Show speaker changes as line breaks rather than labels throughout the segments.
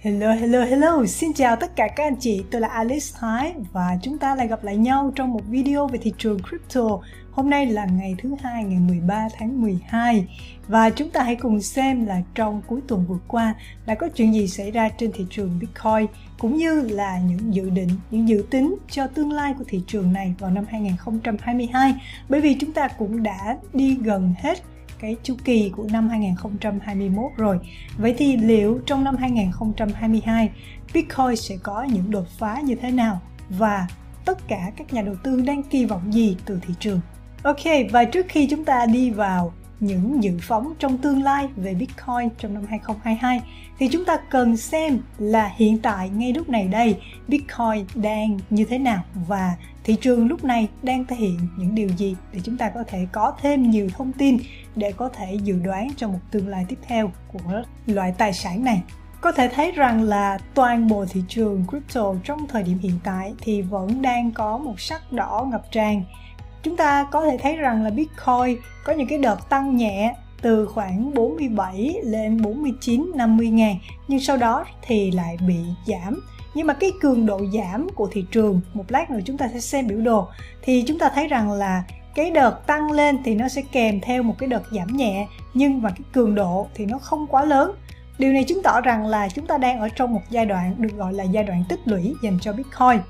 Hello, hello, hello! Xin chào tất cả các anh chị, tôi là Alice Thái và chúng ta lại gặp lại nhau trong một video về thị trường crypto. Hôm nay là ngày thứ hai, ngày 13 tháng 12 và chúng ta hãy cùng xem là trong cuối tuần vừa qua đã có chuyện gì xảy ra trên thị trường Bitcoin cũng như là những dự định, những dự tính cho tương lai của thị trường này vào năm 2022 bởi vì chúng ta cũng đã đi gần hết cái chu kỳ của năm 2021 rồi. Vậy thì liệu trong năm 2022 Bitcoin sẽ có những đột phá như thế nào và tất cả các nhà đầu tư đang kỳ vọng gì từ thị trường? Ok, và trước khi chúng ta đi vào những dự phóng trong tương lai về Bitcoin trong năm 2022 thì chúng ta cần xem là hiện tại ngay lúc này đây, Bitcoin đang như thế nào và thị trường lúc này đang thể hiện những điều gì để chúng ta có thể có thêm nhiều thông tin để có thể dự đoán cho một tương lai tiếp theo của loại tài sản này. Có thể thấy rằng là toàn bộ thị trường crypto trong thời điểm hiện tại thì vẫn đang có một sắc đỏ ngập tràn chúng ta có thể thấy rằng là Bitcoin có những cái đợt tăng nhẹ từ khoảng 47 lên 49 50 ngàn, nhưng sau đó thì lại bị giảm. Nhưng mà cái cường độ giảm của thị trường, một lát nữa chúng ta sẽ xem biểu đồ, thì chúng ta thấy rằng là cái đợt tăng lên thì nó sẽ kèm theo một cái đợt giảm nhẹ, nhưng mà cái cường độ thì nó không quá lớn. Điều này chứng tỏ rằng là chúng ta đang ở trong một giai đoạn, được gọi là giai đoạn tích lũy dành cho bitcoin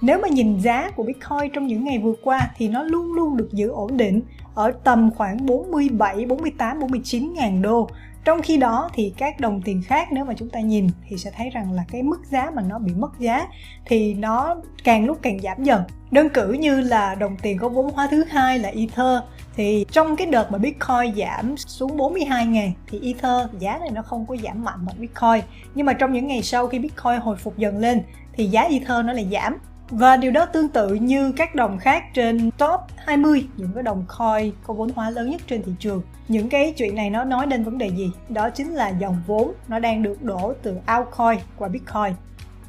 nếu mà nhìn giá của Bitcoin trong những ngày vừa qua thì nó luôn luôn được giữ ổn định ở tầm khoảng 47, 48, 49 ngàn đô. Trong khi đó thì các đồng tiền khác nếu mà chúng ta nhìn thì sẽ thấy rằng là cái mức giá mà nó bị mất giá thì nó càng lúc càng giảm dần. Đơn cử như là đồng tiền có vốn hóa thứ hai là Ether thì trong cái đợt mà Bitcoin giảm xuống 42 ngàn thì Ether giá này nó không có giảm mạnh bằng Bitcoin. Nhưng mà trong những ngày sau khi Bitcoin hồi phục dần lên thì giá Ether nó lại giảm và điều đó tương tự như các đồng khác trên top 20, những cái đồng coin có vốn hóa lớn nhất trên thị trường. Những cái chuyện này nó nói đến vấn đề gì? Đó chính là dòng vốn nó đang được đổ từ altcoin qua Bitcoin.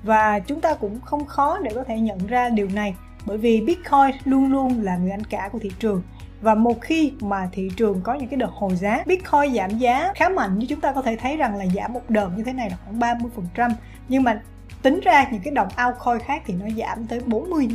Và chúng ta cũng không khó để có thể nhận ra điều này bởi vì Bitcoin luôn luôn là người anh cả của thị trường và một khi mà thị trường có những cái đợt hồi giá Bitcoin giảm giá khá mạnh như chúng ta có thể thấy rằng là giảm một đợt như thế này là khoảng 30% nhưng mà tính ra những cái đồng altcoin khác thì nó giảm tới 40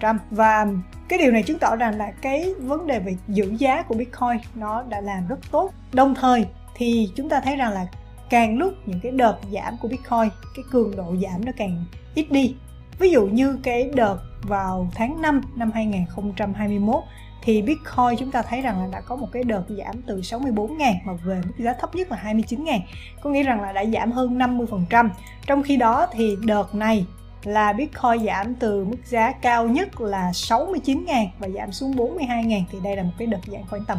50% và cái điều này chứng tỏ rằng là cái vấn đề về giữ giá của Bitcoin nó đã làm rất tốt. Đồng thời thì chúng ta thấy rằng là càng lúc những cái đợt giảm của Bitcoin, cái cường độ giảm nó càng ít đi. Ví dụ như cái đợt vào tháng 5 năm 2021 thì Bitcoin chúng ta thấy rằng là đã có một cái đợt giảm từ 64 ngàn mà về mức giá thấp nhất là 29 ngàn. Có nghĩa rằng là đã giảm hơn 50% trong khi đó thì đợt này là Bitcoin giảm từ mức giá cao nhất là 69.000 và giảm xuống 42.000 thì đây là một cái đợt giảm khoảng tầm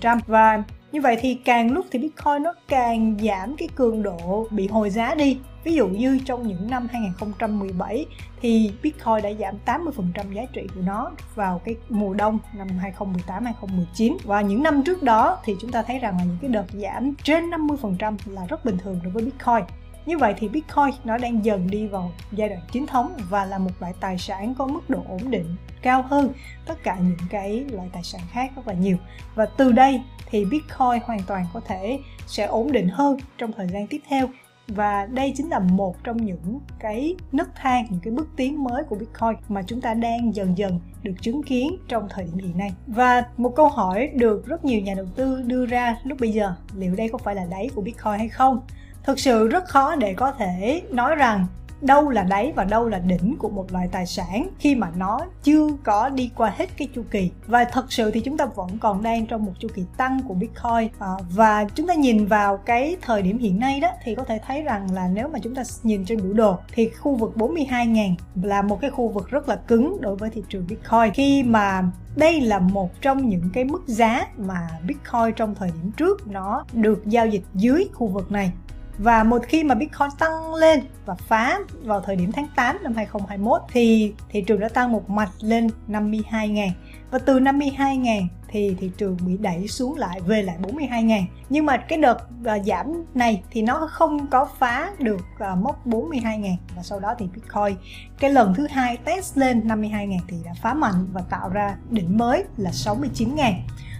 38% và như vậy thì càng lúc thì Bitcoin nó càng giảm cái cường độ bị hồi giá đi Ví dụ như trong những năm 2017 thì Bitcoin đã giảm 80% giá trị của nó vào cái mùa đông năm 2018-2019 và những năm trước đó thì chúng ta thấy rằng là những cái đợt giảm trên 50% là rất bình thường đối với Bitcoin. Như vậy thì Bitcoin nó đang dần đi vào giai đoạn chính thống và là một loại tài sản có mức độ ổn định cao hơn tất cả những cái loại tài sản khác rất là nhiều. Và từ đây thì Bitcoin hoàn toàn có thể sẽ ổn định hơn trong thời gian tiếp theo. Và đây chính là một trong những cái nấc thang, những cái bước tiến mới của bitcoin mà chúng ta đang dần dần được chứng kiến trong thời điểm hiện nay. Và một câu hỏi được rất nhiều nhà đầu tư đưa ra lúc bây giờ, liệu đây có phải là đáy của bitcoin hay không? Thực sự rất khó để có thể nói rằng đâu là đáy và đâu là đỉnh của một loại tài sản khi mà nó chưa có đi qua hết cái chu kỳ. Và thật sự thì chúng ta vẫn còn đang trong một chu kỳ tăng của Bitcoin. À, và chúng ta nhìn vào cái thời điểm hiện nay đó thì có thể thấy rằng là nếu mà chúng ta nhìn trên biểu đồ thì khu vực 42.000 là một cái khu vực rất là cứng đối với thị trường Bitcoin. Khi mà đây là một trong những cái mức giá mà Bitcoin trong thời điểm trước nó được giao dịch dưới khu vực này và một khi mà Bitcoin tăng lên và phá vào thời điểm tháng 8 năm 2021 thì thị trường đã tăng một mạch lên 52.000 và từ 52.000 thì thị trường bị đẩy xuống lại về lại 42.000 nhưng mà cái đợt uh, giảm này thì nó không có phá được uh, mốc 42.000 và sau đó thì Bitcoin cái lần thứ hai test lên 52.000 thì đã phá mạnh và tạo ra đỉnh mới là 69.000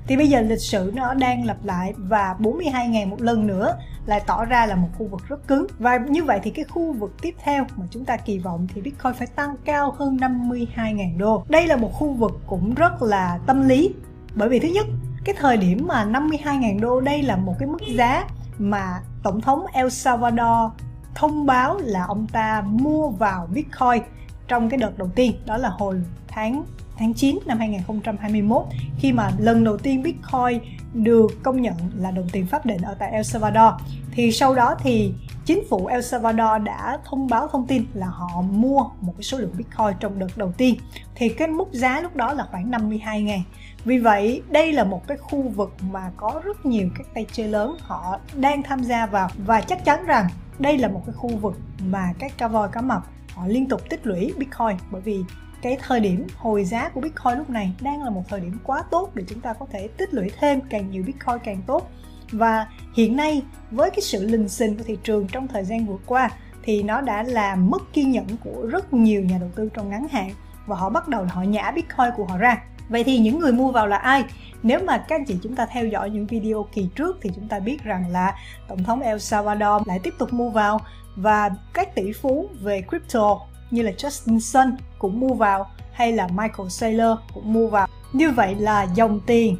thì bây giờ lịch sử nó đang lặp lại và 42 ngày một lần nữa lại tỏ ra là một khu vực rất cứng. Và như vậy thì cái khu vực tiếp theo mà chúng ta kỳ vọng thì Bitcoin phải tăng cao hơn 52.000 đô. Đây là một khu vực cũng rất là tâm lý, bởi vì thứ nhất, cái thời điểm mà 52.000 đô đây là một cái mức giá mà tổng thống El Salvador thông báo là ông ta mua vào Bitcoin trong cái đợt đầu tiên, đó là hồi tháng tháng 9 năm 2021 khi mà lần đầu tiên Bitcoin được công nhận là đồng tiền pháp định ở tại El Salvador. Thì sau đó thì chính phủ El Salvador đã thông báo thông tin là họ mua một cái số lượng Bitcoin trong đợt đầu tiên. Thì cái mức giá lúc đó là khoảng 52 ngàn. Vì vậy, đây là một cái khu vực mà có rất nhiều các tay chơi lớn, họ đang tham gia vào. Và chắc chắn rằng đây là một cái khu vực mà các cá voi cá mập, họ liên tục tích lũy Bitcoin bởi vì cái thời điểm hồi giá của Bitcoin lúc này đang là một thời điểm quá tốt để chúng ta có thể tích lũy thêm càng nhiều Bitcoin càng tốt và hiện nay, với cái sự lình xình của thị trường trong thời gian vừa qua, thì nó đã làm mất kiên nhẫn của rất nhiều nhà đầu tư trong ngắn hạn và họ bắt đầu họ nhả Bitcoin của họ ra Vậy thì những người mua vào là ai? Nếu mà các anh chị chúng ta theo dõi những video kỳ trước thì chúng ta biết rằng là Tổng thống El Salvador lại tiếp tục mua vào và các tỷ phú về crypto như là Justin Sun cũng mua vào hay là Michael Saylor cũng mua vào. Như vậy là dòng tiền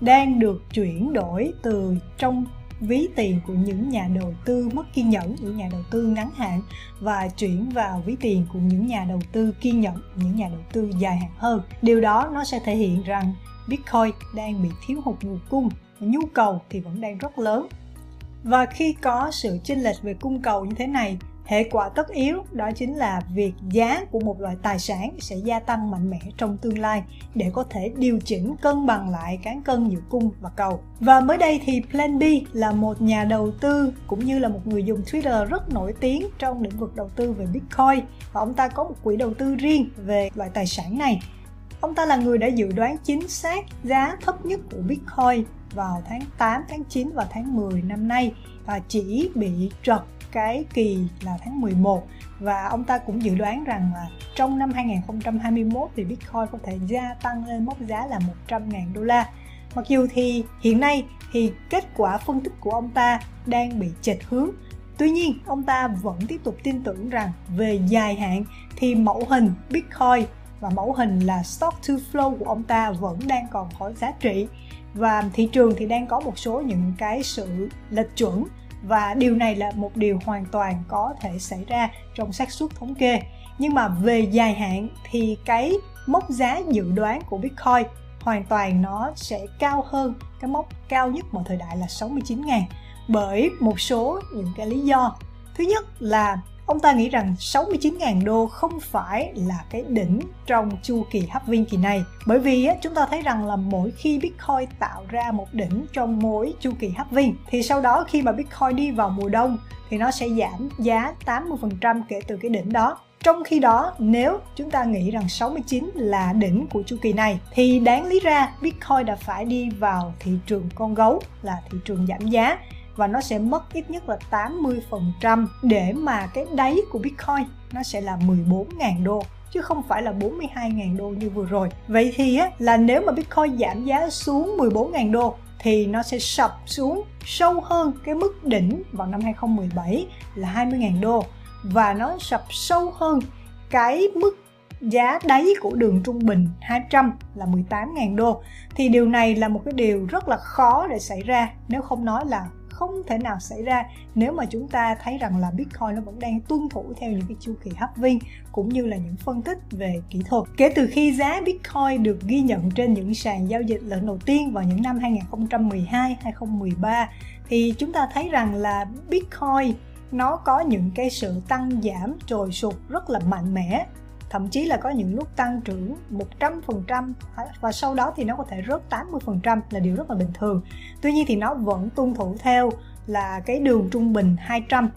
đang được chuyển đổi từ trong ví tiền của những nhà đầu tư mất kiên nhẫn, những nhà đầu tư ngắn hạn và chuyển vào ví tiền của những nhà đầu tư kiên nhẫn, những nhà đầu tư dài hạn hơn. Điều đó nó sẽ thể hiện rằng Bitcoin đang bị thiếu hụt nguồn cung, nhu cầu thì vẫn đang rất lớn. Và khi có sự chênh lệch về cung cầu như thế này hệ quả tất yếu đó chính là việc giá của một loại tài sản sẽ gia tăng mạnh mẽ trong tương lai để có thể điều chỉnh cân bằng lại cán cân giữa cung và cầu. Và mới đây thì Plan B là một nhà đầu tư cũng như là một người dùng Twitter rất nổi tiếng trong lĩnh vực đầu tư về Bitcoin và ông ta có một quỹ đầu tư riêng về loại tài sản này. Ông ta là người đã dự đoán chính xác giá thấp nhất của Bitcoin vào tháng 8, tháng 9 và tháng 10 năm nay và chỉ bị trật cái kỳ là tháng 11 và ông ta cũng dự đoán rằng là trong năm 2021 thì Bitcoin có thể gia tăng lên mốc giá là 100.000 đô la. Mặc dù thì hiện nay thì kết quả phân tích của ông ta đang bị chệch hướng. Tuy nhiên, ông ta vẫn tiếp tục tin tưởng rằng về dài hạn thì mẫu hình Bitcoin và mẫu hình là stock to flow của ông ta vẫn đang còn có giá trị và thị trường thì đang có một số những cái sự lệch chuẩn và điều này là một điều hoàn toàn có thể xảy ra trong xác suất thống kê. Nhưng mà về dài hạn thì cái mốc giá dự đoán của Bitcoin hoàn toàn nó sẽ cao hơn cái mốc cao nhất mọi thời đại là 69 ngàn. Bởi một số những cái lý do. Thứ nhất là Ông ta nghĩ rằng 69.000 đô không phải là cái đỉnh trong chu kỳ hấp viên kỳ này. Bởi vì chúng ta thấy rằng là mỗi khi Bitcoin tạo ra một đỉnh trong mỗi chu kỳ hấp viên thì sau đó khi mà Bitcoin đi vào mùa đông thì nó sẽ giảm giá 80% kể từ cái đỉnh đó. Trong khi đó, nếu chúng ta nghĩ rằng 69 là đỉnh của chu kỳ này thì đáng lý ra Bitcoin đã phải đi vào thị trường con gấu là thị trường giảm giá và nó sẽ mất ít nhất là 80% để mà cái đáy của Bitcoin nó sẽ là 14.000 đô chứ không phải là 42.000 đô như vừa rồi. Vậy thì á, là nếu mà Bitcoin giảm giá xuống 14.000 đô thì nó sẽ sập xuống sâu hơn cái mức đỉnh vào năm 2017 là 20.000 đô và nó sập sâu hơn cái mức giá đáy của đường trung bình 200 là 18.000 đô thì điều này là một cái điều rất là khó để xảy ra nếu không nói là không thể nào xảy ra nếu mà chúng ta thấy rằng là Bitcoin nó vẫn đang tuân thủ theo những cái chu kỳ hấp halving cũng như là những phân tích về kỹ thuật. Kể từ khi giá Bitcoin được ghi nhận trên những sàn giao dịch lần đầu tiên vào những năm 2012, 2013 thì chúng ta thấy rằng là Bitcoin nó có những cái sự tăng giảm trồi sụt rất là mạnh mẽ thậm chí là có những lúc tăng trưởng 100% à, và sau đó thì nó có thể rớt 80% là điều rất là bình thường. Tuy nhiên thì nó vẫn tuân thủ theo là cái đường trung bình 200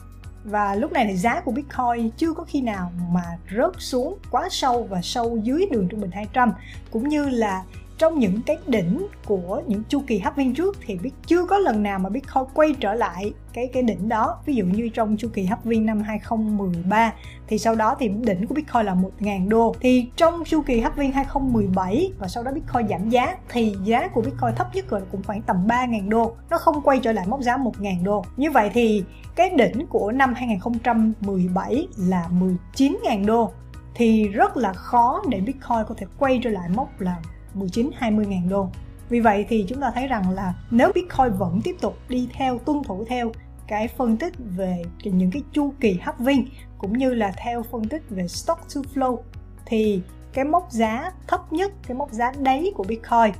và lúc này thì giá của Bitcoin chưa có khi nào mà rớt xuống quá sâu và sâu dưới đường trung bình 200 cũng như là trong những cái đỉnh của những chu kỳ hấp viên trước thì biết chưa có lần nào mà Bitcoin quay trở lại cái cái đỉnh đó. Ví dụ như trong chu kỳ hấp viên năm 2013 thì sau đó thì đỉnh của Bitcoin là 1.000 đô. Thì trong chu kỳ hấp viên 2017 và sau đó Bitcoin giảm giá thì giá của Bitcoin thấp nhất rồi cũng khoảng tầm 3.000 đô. Nó không quay trở lại mốc giá 1.000 đô. Như vậy thì cái đỉnh của năm 2017 là 19.000 đô. Thì rất là khó để Bitcoin có thể quay trở lại mốc là 19 20 ngàn đô. Vì vậy thì chúng ta thấy rằng là nếu Bitcoin vẫn tiếp tục đi theo tuân thủ theo cái phân tích về những cái chu kỳ halving cũng như là theo phân tích về stock to flow thì cái mốc giá thấp nhất, cái mốc giá đáy của Bitcoin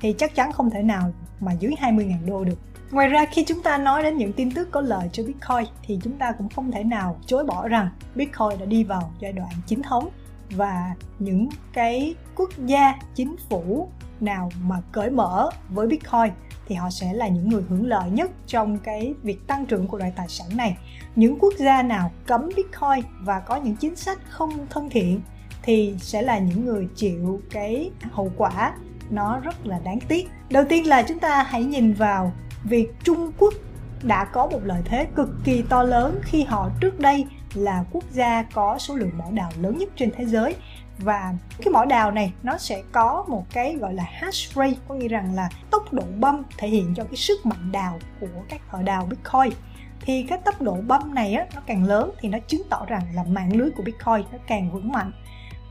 thì chắc chắn không thể nào mà dưới 20.000 đô được. Ngoài ra khi chúng ta nói đến những tin tức có lợi cho Bitcoin thì chúng ta cũng không thể nào chối bỏ rằng Bitcoin đã đi vào giai đoạn chính thống và những cái quốc gia, chính phủ nào mà cởi mở với Bitcoin thì họ sẽ là những người hưởng lợi nhất trong cái việc tăng trưởng của loại tài sản này. Những quốc gia nào cấm Bitcoin và có những chính sách không thân thiện thì sẽ là những người chịu cái hậu quả nó rất là đáng tiếc. Đầu tiên là chúng ta hãy nhìn vào việc Trung Quốc đã có một lợi thế cực kỳ to lớn khi họ trước đây là quốc gia có số lượng mỏ đào lớn nhất trên thế giới. Và cái mỏ đào này nó sẽ có một cái gọi là hash rate có nghĩa rằng là tốc độ băm thể hiện cho cái sức mạnh đào của các thợ đào Bitcoin. Thì cái tốc độ băm này á, nó càng lớn thì nó chứng tỏ rằng là mạng lưới của Bitcoin nó càng vững mạnh.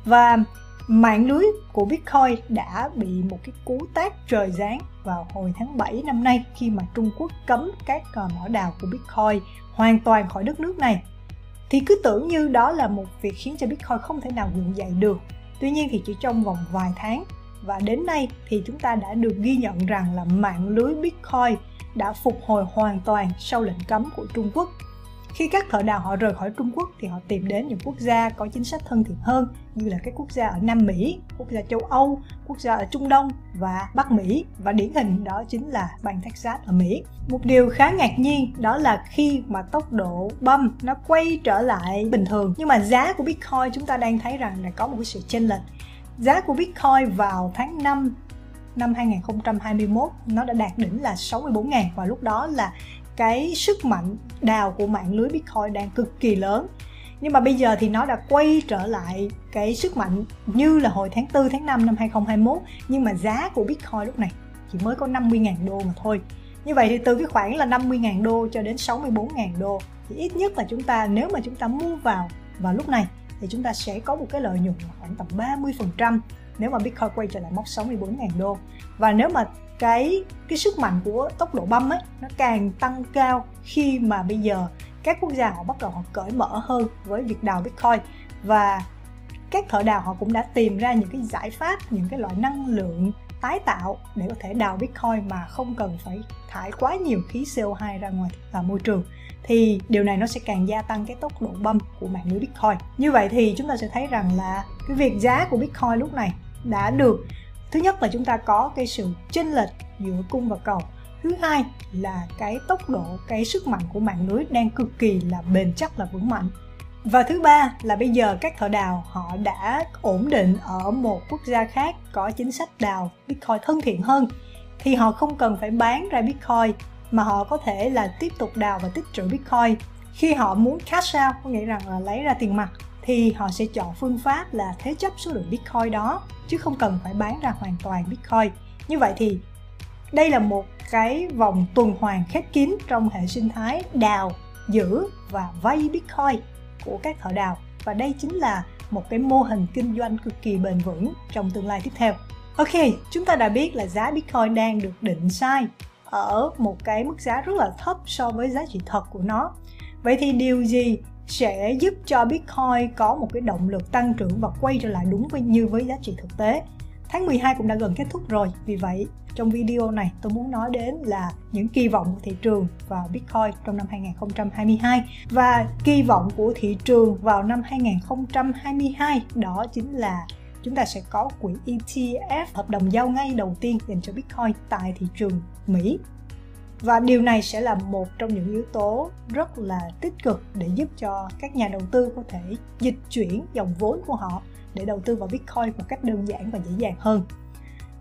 Và mạng lưới của Bitcoin đã bị một cái cú tác trời giáng vào hồi tháng 7 năm nay khi mà Trung Quốc cấm các ờ, mỏ đào của Bitcoin hoàn toàn khỏi đất nước này thì cứ tưởng như đó là một việc khiến cho Bitcoin không thể nào gượng dậy được. Tuy nhiên thì chỉ trong vòng vài tháng, và đến nay thì chúng ta đã được ghi nhận rằng là mạng lưới Bitcoin đã phục hồi hoàn toàn sau lệnh cấm của Trung Quốc khi các thợ đào họ rời khỏi Trung Quốc thì họ tìm đến những quốc gia có chính sách thân thiện hơn như là các quốc gia ở Nam Mỹ, quốc gia châu Âu, quốc gia ở Trung Đông và Bắc Mỹ và điển hình đó chính là bang Texas ở Mỹ. Một điều khá ngạc nhiên đó là khi mà tốc độ băm nó quay trở lại bình thường nhưng mà giá của Bitcoin chúng ta đang thấy rằng là có một cái sự chênh lệch. Giá của Bitcoin vào tháng 5 năm 2021 nó đã đạt đỉnh là 64.000 và lúc đó là cái sức mạnh đào của mạng lưới Bitcoin đang cực kỳ lớn. Nhưng mà bây giờ thì nó đã quay trở lại cái sức mạnh như là hồi tháng 4 tháng 5 năm 2021 nhưng mà giá của Bitcoin lúc này chỉ mới có 50.000 đô mà thôi. Như vậy thì từ cái khoảng là 50.000 đô cho đến 64.000 đô, thì ít nhất là chúng ta, nếu mà chúng ta mua vào vào lúc này, thì chúng ta sẽ có một cái lợi nhuận khoảng tầm 30% nếu mà Bitcoin quay trở lại mốc 64.000 đô. Và nếu mà cái cái sức mạnh của tốc độ băm ấy nó càng tăng cao khi mà bây giờ các quốc gia họ bắt đầu họ cởi mở hơn với việc đào Bitcoin. Và các thợ đào họ cũng đã tìm ra những cái giải pháp, những cái loại năng lượng tái tạo để có thể đào Bitcoin mà không cần phải thải quá nhiều khí CO2 ra ngoài và môi trường. Thì điều này nó sẽ càng gia tăng cái tốc độ băm của mạng lưới Bitcoin. Như vậy thì chúng ta sẽ thấy rằng là cái việc giá của Bitcoin lúc này đã được. Thứ nhất là chúng ta có cái sự chênh lệch giữa cung và cầu. Thứ hai là cái tốc độ, cái sức mạnh của mạng lưới đang cực kỳ là bền chắc, là vững mạnh. Và thứ ba là bây giờ các thợ đào họ đã ổn định ở một quốc gia khác có chính sách đào bitcoin thân thiện hơn. Thì họ không cần phải bán ra bitcoin, mà họ có thể là tiếp tục đào và tích trữ bitcoin. Khi họ muốn cash out, có nghĩa rằng là lấy ra tiền mặt thì họ sẽ chọn phương pháp là thế chấp số lượng bitcoin đó, chứ không cần phải bán ra hoàn toàn bitcoin. Như vậy thì đây là một cái vòng tuần hoàn khép kín trong hệ sinh thái đào, giữ và vay bitcoin của các thợ đào. Và đây chính là một cái mô hình kinh doanh cực kỳ bền vững trong tương lai tiếp theo. Ok, chúng ta đã biết là giá bitcoin đang được định sai ở một cái mức giá rất là thấp so với giá trị thật của nó. Vậy thì điều gì sẽ giúp cho Bitcoin có một cái động lực tăng trưởng và quay trở lại đúng với như với giá trị thực tế. Tháng 12 cũng đã gần kết thúc rồi, vì vậy trong video này tôi muốn nói đến là những kỳ vọng của thị trường vào Bitcoin trong năm 2022 và kỳ vọng của thị trường vào năm 2022 đó chính là chúng ta sẽ có quỹ ETF hợp đồng giao ngay đầu tiên dành cho Bitcoin tại thị trường Mỹ và điều này sẽ là một trong những yếu tố rất là tích cực để giúp cho các nhà đầu tư có thể dịch chuyển dòng vốn của họ để đầu tư vào Bitcoin một cách đơn giản và dễ dàng hơn.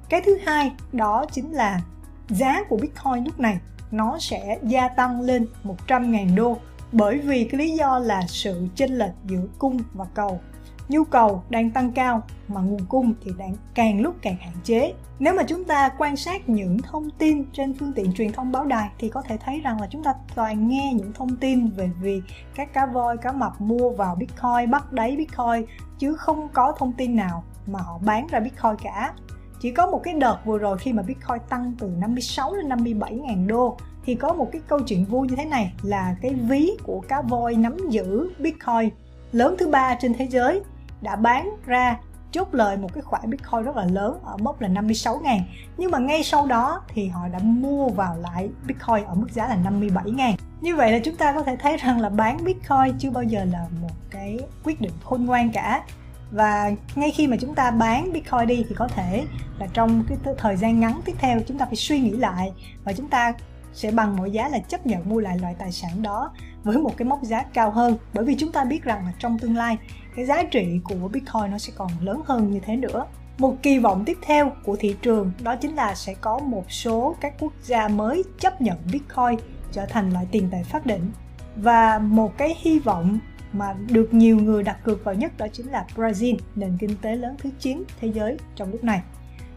cái thứ hai, đó chính là giá của Bitcoin lúc này nó sẽ gia tăng lên 100.000 đô bởi vì cái lý do là sự chênh lệch giữa cung và cầu nhu cầu đang tăng cao mà nguồn cung thì đang càng lúc càng hạn chế. Nếu mà chúng ta quan sát những thông tin trên phương tiện truyền thông báo đài thì có thể thấy rằng là chúng ta toàn nghe những thông tin về việc các cá voi, cá mập mua vào bitcoin, bắt đáy bitcoin, chứ không có thông tin nào mà họ bán ra bitcoin cả. Chỉ có một cái đợt vừa rồi khi mà bitcoin tăng từ 56 đến 57 ngàn đô thì có một cái câu chuyện vui như thế này là cái ví của cá voi nắm giữ bitcoin lớn thứ ba trên thế giới đã bán ra chốt lời một cái khoản Bitcoin rất là lớn, ở mốc là 56 ngàn. Nhưng mà ngay sau đó thì họ đã mua vào lại Bitcoin ở mức giá là 57 ngàn. Như vậy là chúng ta có thể thấy rằng là bán Bitcoin chưa bao giờ là một cái quyết định khôn ngoan cả. Và ngay khi mà chúng ta bán Bitcoin đi thì có thể là trong cái thời gian ngắn tiếp theo chúng ta phải suy nghĩ lại và chúng ta sẽ bằng mọi giá là chấp nhận mua lại loại tài sản đó với một cái mốc giá cao hơn bởi vì chúng ta biết rằng là trong tương lai cái giá trị của Bitcoin nó sẽ còn lớn hơn như thế nữa. Một kỳ vọng tiếp theo của thị trường đó chính là sẽ có một số các quốc gia mới chấp nhận Bitcoin trở thành loại tiền tệ pháp định và một cái hy vọng mà được nhiều người đặt cược vào nhất đó chính là Brazil, nền kinh tế lớn thứ 9 thế giới trong lúc này.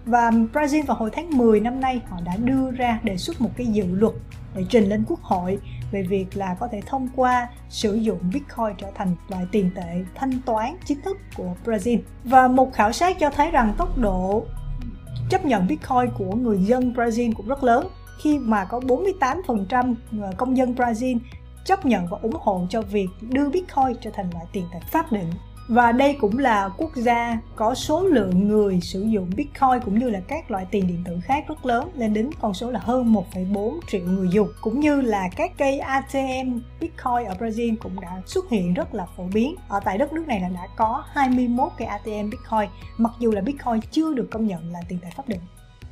Và Brazil vào hồi tháng 10 năm nay, họ đã đưa ra đề xuất một cái dự luật để trình lên quốc hội về việc là có thể thông qua sử dụng Bitcoin trở thành loại tiền tệ thanh toán chính thức của Brazil. Và một khảo sát cho thấy rằng tốc độ chấp nhận Bitcoin của người dân Brazil cũng rất lớn khi mà có 48% ờ, công dân Brazil chấp nhận và ủng hộ cho việc đưa Bitcoin trở thành loại tiền tệ pháp định và đây cũng là quốc gia có số lượng người sử dụng Bitcoin cũng như là các loại tiền điện tử khác rất lớn lên đến con số là hơn 1,4 triệu người dùng. Cũng như là các cây ATM Bitcoin ở Brazil cũng đã xuất hiện rất là phổ biến. Ở tại đất nước này là đã có 21 cây ATM Bitcoin mặc dù là Bitcoin chưa được công nhận là tiền tệ pháp định.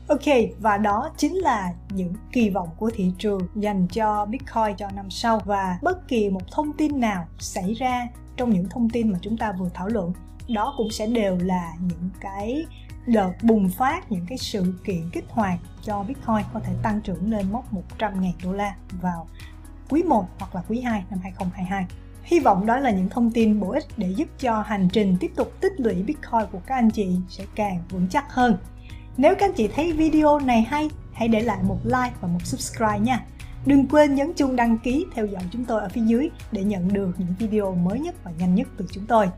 Ok, và đó chính là những kỳ vọng của thị trường dành cho Bitcoin cho năm sau. Và bất kỳ một thông tin nào xảy ra trong những thông tin mà chúng ta vừa thảo luận đó cũng sẽ đều là những cái đợt bùng phát những cái sự kiện kích hoạt cho Bitcoin có thể tăng trưởng lên mốc 100.000 đô la vào quý 1 hoặc là quý 2 năm 2022. Hy vọng đó là những thông tin bổ ích để giúp cho hành trình tiếp tục tích lũy Bitcoin của các anh chị sẽ càng vững chắc hơn. Nếu các anh chị thấy video này hay, hãy để lại một like và một subscribe nha. Đừng quên nhấn chuông đăng ký theo dõi chúng tôi ở phía dưới để nhận được những video mới nhất và nhanh nhất từ chúng tôi.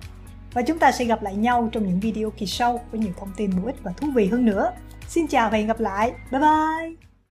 Và chúng ta sẽ gặp lại nhau trong những video kỳ sau với nhiều thông tin bổ ích và thú vị hơn nữa. Xin chào và hẹn gặp lại. Bye bye!